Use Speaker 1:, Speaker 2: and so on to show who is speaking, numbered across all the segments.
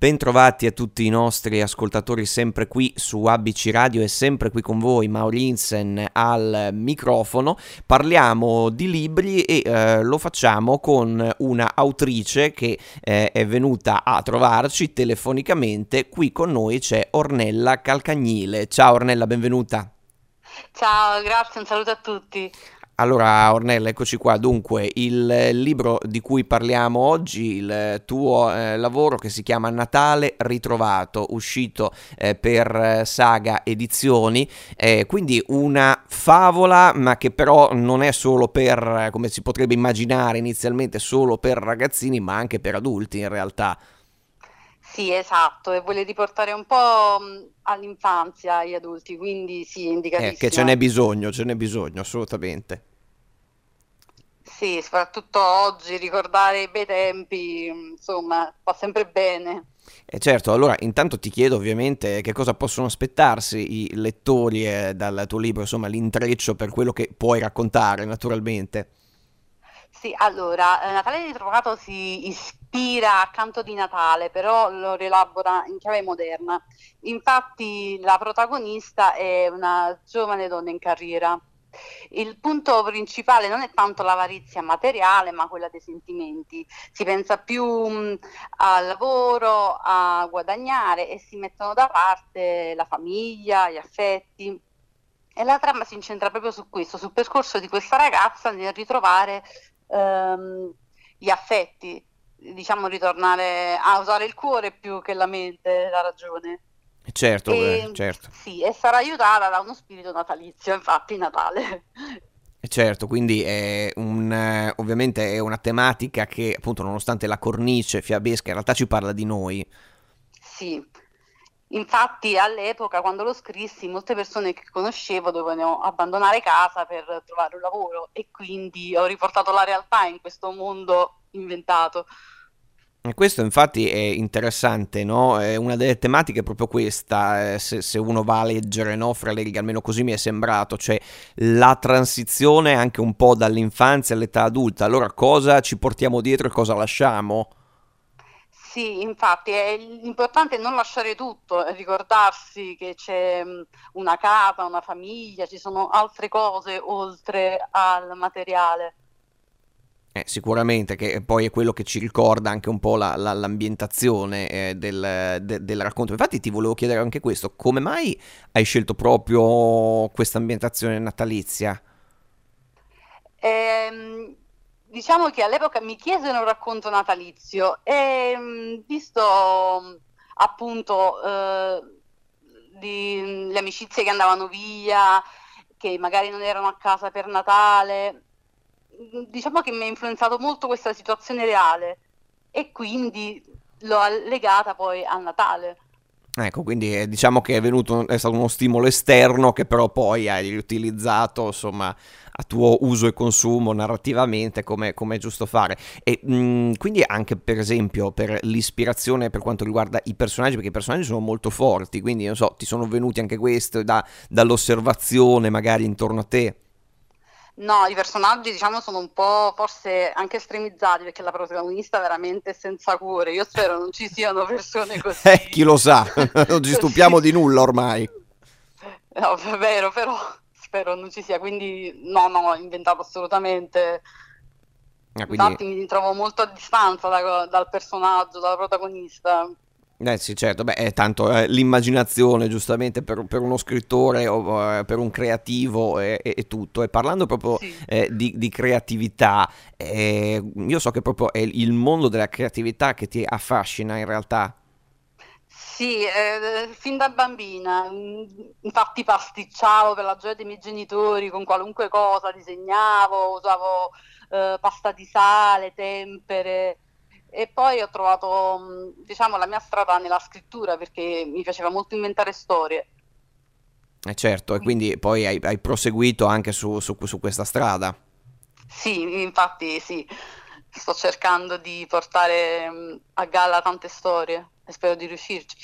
Speaker 1: Bentrovati a tutti i nostri ascoltatori sempre qui su ABC Radio e sempre qui con voi Maurinsen al microfono. Parliamo di libri e eh, lo facciamo con una autrice che eh, è venuta a trovarci telefonicamente. Qui con noi c'è Ornella Calcagnile. Ciao Ornella, benvenuta.
Speaker 2: Ciao, grazie, un saluto a tutti.
Speaker 1: Allora, Ornella, eccoci qua. Dunque, il libro di cui parliamo oggi, il tuo eh, lavoro che si chiama Natale ritrovato, uscito eh, per Saga Edizioni, eh, quindi una favola, ma che però non è solo per, come si potrebbe immaginare inizialmente, solo per ragazzini, ma anche per adulti in realtà.
Speaker 2: Sì, esatto, e vuole riportare un po' all'infanzia gli adulti, quindi sì, indicatissimo.
Speaker 1: Eh, che ce n'è bisogno, ce n'è bisogno, assolutamente.
Speaker 2: Sì, soprattutto oggi ricordare i bei tempi, insomma, fa sempre bene.
Speaker 1: E eh certo, allora intanto ti chiedo ovviamente che cosa possono aspettarsi i lettori eh, dal tuo libro, insomma l'intreccio per quello che puoi raccontare naturalmente.
Speaker 2: Sì, allora, eh, Natale ritrovato si ispira a Canto di Natale, però lo rielabora in chiave moderna. Infatti la protagonista è una giovane donna in carriera il punto principale non è tanto l'avarizia materiale, ma quella dei sentimenti. Si pensa più mh, al lavoro, a guadagnare e si mettono da parte la famiglia, gli affetti. E la trama si incentra proprio su questo, sul percorso di questa ragazza nel ritrovare ehm, gli affetti, diciamo ritornare a usare il cuore più che la mente, la ragione.
Speaker 1: Certo, e, eh, certo.
Speaker 2: Sì, e sarà aiutata da uno spirito natalizio, infatti Natale.
Speaker 1: Certo, quindi è un, ovviamente è una tematica che appunto nonostante la cornice fiabesca in realtà ci parla di noi.
Speaker 2: Sì, infatti all'epoca quando lo scrissi molte persone che conoscevo dovevano abbandonare casa per trovare un lavoro e quindi ho riportato la realtà in questo mondo inventato.
Speaker 1: E questo infatti è interessante, no? Una delle tematiche è proprio questa, eh, se, se, uno va a leggere no? fra le righe, almeno così mi è sembrato, cioè la transizione anche un po' dall'infanzia all'età adulta. Allora cosa ci portiamo dietro e cosa lasciamo?
Speaker 2: Sì, infatti è importante non lasciare tutto, ricordarsi che c'è mm, una casa, una famiglia, ci sono altre cose oltre al materiale.
Speaker 1: Eh, sicuramente, che poi è quello che ci ricorda anche un po' la, la, l'ambientazione eh, del, de, del, racconto. Infatti ti volevo chiedere anche questo, come mai hai scelto proprio questa ambientazione natalizia?
Speaker 2: Eh, diciamo che all'epoca mi chiesero un racconto natalizio e mm, visto appunto eh, di, le amicizie che andavano via, che magari non erano a casa per Natale, diciamo che mi ha influenzato molto questa situazione reale e quindi l'ho legata poi a Natale.
Speaker 1: Ecco, quindi eh, diciamo che è, venuto, è stato uno stimolo esterno che però poi hai riutilizzato, insomma, a tuo uso e consumo narrativamente come, come è giusto fare. E mh, mm, quindi anche, per esempio, per l'ispirazione per quanto riguarda i personaggi, perché i personaggi sono molto forti, quindi non so, ti sono venuti anche questi da, dall'osservazione magari intorno a te.
Speaker 2: No, i personaggi diciamo sono un po' forse anche estremizzati perché la protagonista è veramente senza cuore. Io spero non ci siano persone così.
Speaker 1: Eh, chi lo sa, non ci stupiamo di nulla ormai.
Speaker 2: No, è vero, però spero non ci sia, quindi no, no, ho inventato assolutamente. Ah, quindi... Infatti mi trovo molto a distanza da, dal personaggio, dalla protagonista.
Speaker 1: Eh sì, certo, beh, è tanto eh, l'immaginazione giustamente per, per, uno scrittore o eh, per un creativo e, e, tutto. E parlando proprio sì. eh, di, di, creatività, eh, io so che proprio è il mondo della creatività che ti affascina in realtà.
Speaker 2: Sì, eh, fin da bambina, infatti pasticciavo per la gioia dei miei genitori con qualunque cosa, disegnavo, usavo pasta di sale, tempere e poi ho trovato diciamo la mia strada nella scrittura perché mi piaceva molto inventare storie.
Speaker 1: Eh certo, e quindi poi hai, hai proseguito anche su, su, su, questa strada.
Speaker 2: Sì, infatti sì, sto cercando di portare a galla tante storie e spero di riuscirci.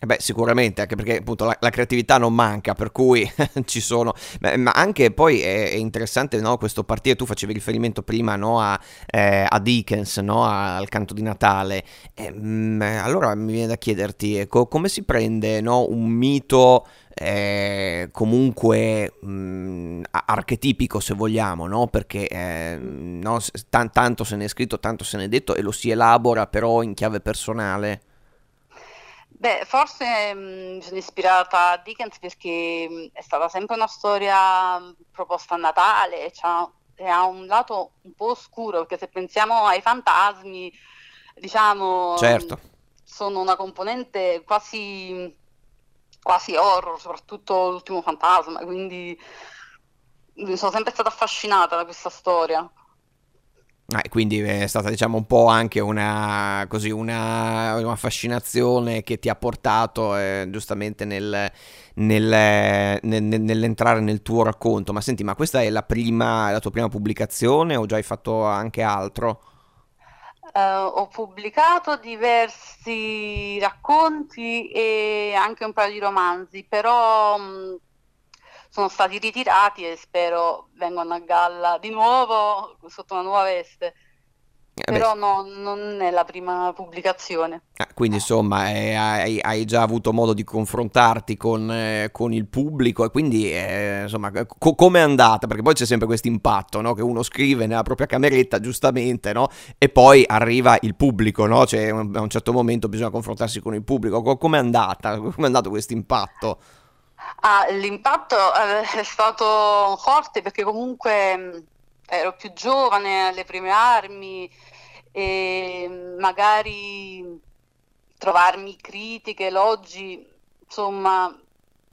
Speaker 1: Eh beh, sicuramente, anche perché appunto la, la creatività non manca, per cui ci sono, ma, ma anche poi è, è interessante no, questo partire, tu facevi riferimento prima no, a, eh, a, Dickens, no, al canto di Natale, eh, mh, allora mi viene da chiederti ecco, come si prende un mito eh, comunque mh, archetipico se vogliamo, no? perché eh, no, t- tanto se ne è scritto, tanto se ne è detto e lo si elabora però in chiave personale.
Speaker 2: Beh, forse mh, mi sono ispirata a Dickens perché mh, è stata sempre una storia mh, proposta a Natale e, e ha un lato un po' oscuro, perché se pensiamo ai fantasmi, diciamo,
Speaker 1: certo.
Speaker 2: sono una componente quasi, quasi horror, soprattutto l'ultimo fantasma, quindi sono sempre stata affascinata da questa storia.
Speaker 1: Ah, quindi è stata diciamo un po' anche una, così, una, una fascinazione che ti ha portato eh, giustamente nel, nel, nel, nell'entrare nel tuo racconto. Ma senti, ma questa è la, prima, la tua prima pubblicazione o già hai fatto anche altro?
Speaker 2: Uh, ho pubblicato diversi racconti e anche un paio di romanzi, però mh, sono stati ritirati e spero vengano a galla di nuovo sotto una nuova veste. Eh Però no, non è la prima pubblicazione.
Speaker 1: Ah, quindi insomma eh, hai, hai, già avuto modo di confrontarti con, eh, con il pubblico e quindi eh, insomma co- come è andata? Perché poi c'è sempre questo impatto no? che uno scrive nella propria cameretta giustamente no? e poi arriva il pubblico, no? cioè, a un certo momento bisogna confrontarsi con il pubblico. Co- come è andata? Come è andato questo impatto?
Speaker 2: Ah, l'impatto eh, è stato forte perché comunque ero più giovane alle prime armi e magari trovarmi critiche, elogi, insomma,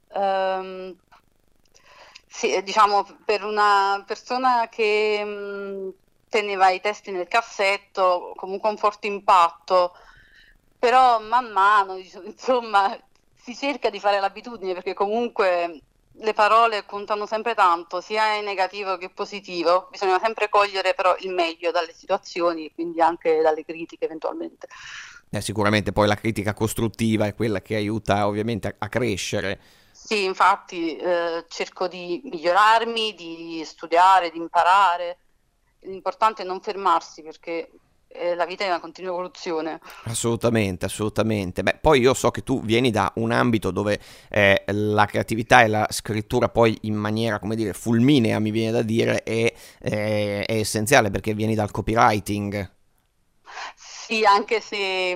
Speaker 2: ehm, sì, diciamo per una persona che mh, teneva i testi nel cassetto, comunque un forte impatto, però man mano, insomma, si cerca di fare l'abitudine perché comunque le parole contano sempre tanto, sia in negativo che positivo, bisogna sempre cogliere però il meglio dalle situazioni, quindi anche dalle critiche eventualmente.
Speaker 1: Eh, sicuramente poi la critica costruttiva è quella che aiuta ovviamente a, a crescere.
Speaker 2: Sì, infatti eh, cerco di migliorarmi, di studiare, di imparare. L'importante è non fermarsi perché la vita è una continua evoluzione.
Speaker 1: Assolutamente, assolutamente. Beh, poi io so che tu vieni da un ambito dove eh, la creatività e la scrittura poi in maniera, come dire, fulminea, mi viene da dire, è, è, è essenziale perché vieni dal copywriting.
Speaker 2: Sì, anche se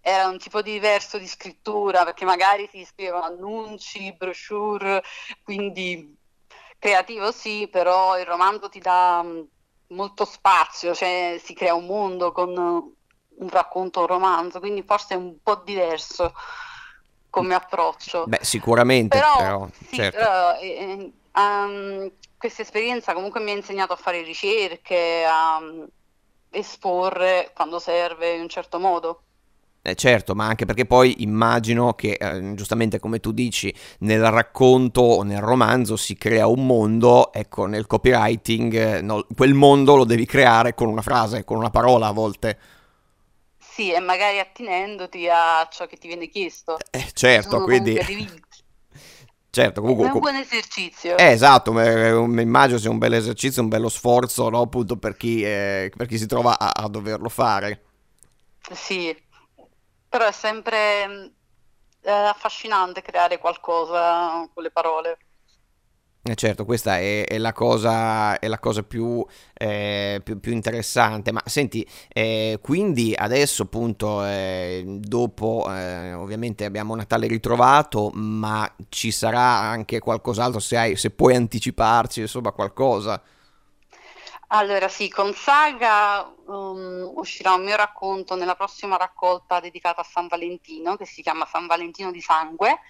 Speaker 2: era un tipo diverso di scrittura, perché magari si scrivevano annunci, brochure, quindi creativo sì, però il romanzo ti dà... Molto spazio, cioè si crea un mondo con un racconto, un romanzo, quindi forse è un po' diverso come approccio.
Speaker 1: Beh, sicuramente, però, però sì, certo.
Speaker 2: però eh, um, questa esperienza comunque mi ha insegnato a fare ricerche, a um, esporre quando serve in un certo modo.
Speaker 1: Eh certo, ma anche perché poi immagino che, eh, giustamente come tu dici, nel racconto o nel romanzo si crea un mondo, ecco, nel copywriting eh, no, quel mondo lo devi creare con una frase, con una parola a volte.
Speaker 2: Sì, e magari attinendoti a ciò che ti viene chiesto.
Speaker 1: Eh, certo, quindi... Certo,
Speaker 2: comunque, è un buon esercizio.
Speaker 1: Eh, esatto, mi immagino sia un bel esercizio, un bello sforzo, no? appunto per chi, eh, per chi si trova a, a doverlo fare.
Speaker 2: Sì, però è sempre eh, affascinante creare qualcosa con le parole.
Speaker 1: Eh certo, questa è, è, la cosa, è la cosa più, eh, più, più, interessante. Ma senti, eh, quindi adesso appunto, eh, dopo eh, ovviamente abbiamo Natale ritrovato, ma ci sarà anche qualcos'altro se, hai, se puoi anticiparci, insomma, qualcosa.
Speaker 2: Allora sì, con Saga um, uscirà un mio racconto nella prossima raccolta dedicata a San Valentino, che si chiama San Valentino di Sangue,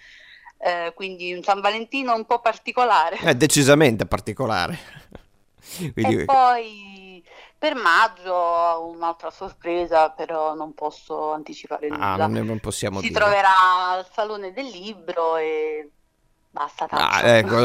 Speaker 2: eh, quindi un San Valentino un po' particolare.
Speaker 1: È decisamente particolare.
Speaker 2: quindi... E poi per maggio ho un'altra sorpresa, però non posso anticipare ah, nulla.
Speaker 1: Ah, non, non possiamo
Speaker 2: si
Speaker 1: dire.
Speaker 2: troverà al Salone del Libro e Basta, ah,
Speaker 1: ecco,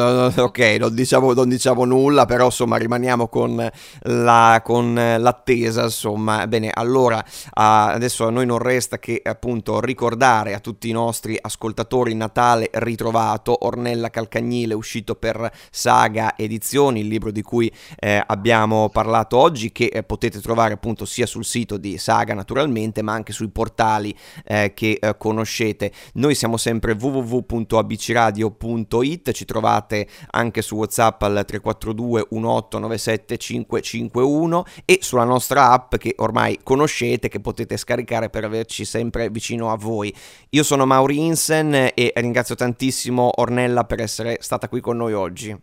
Speaker 1: ok, non diciamo, non diciamo, nulla, però insomma rimaniamo con, la, con l'attesa, insomma. Bene, allora adesso a noi non resta che appunto ricordare a tutti i nostri ascoltatori Natale ritrovato, Ornella Calcagnile uscito per Saga Edizioni, il libro di cui eh, abbiamo parlato oggi, che eh, potete trovare appunto sia sul sito di Saga naturalmente, ma anche sui portali eh, che eh, conoscete. Noi siamo sempre www.abcradio.com www.radioticino.it, ci trovate anche su WhatsApp al 342 1897 551 e sulla nostra app che ormai conoscete che potete scaricare per averci sempre vicino a voi. Io sono Mauri Insen e ringrazio tantissimo Ornella per essere stata qui con noi oggi.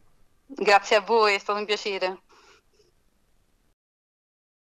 Speaker 2: Grazie a voi, è stato un piacere.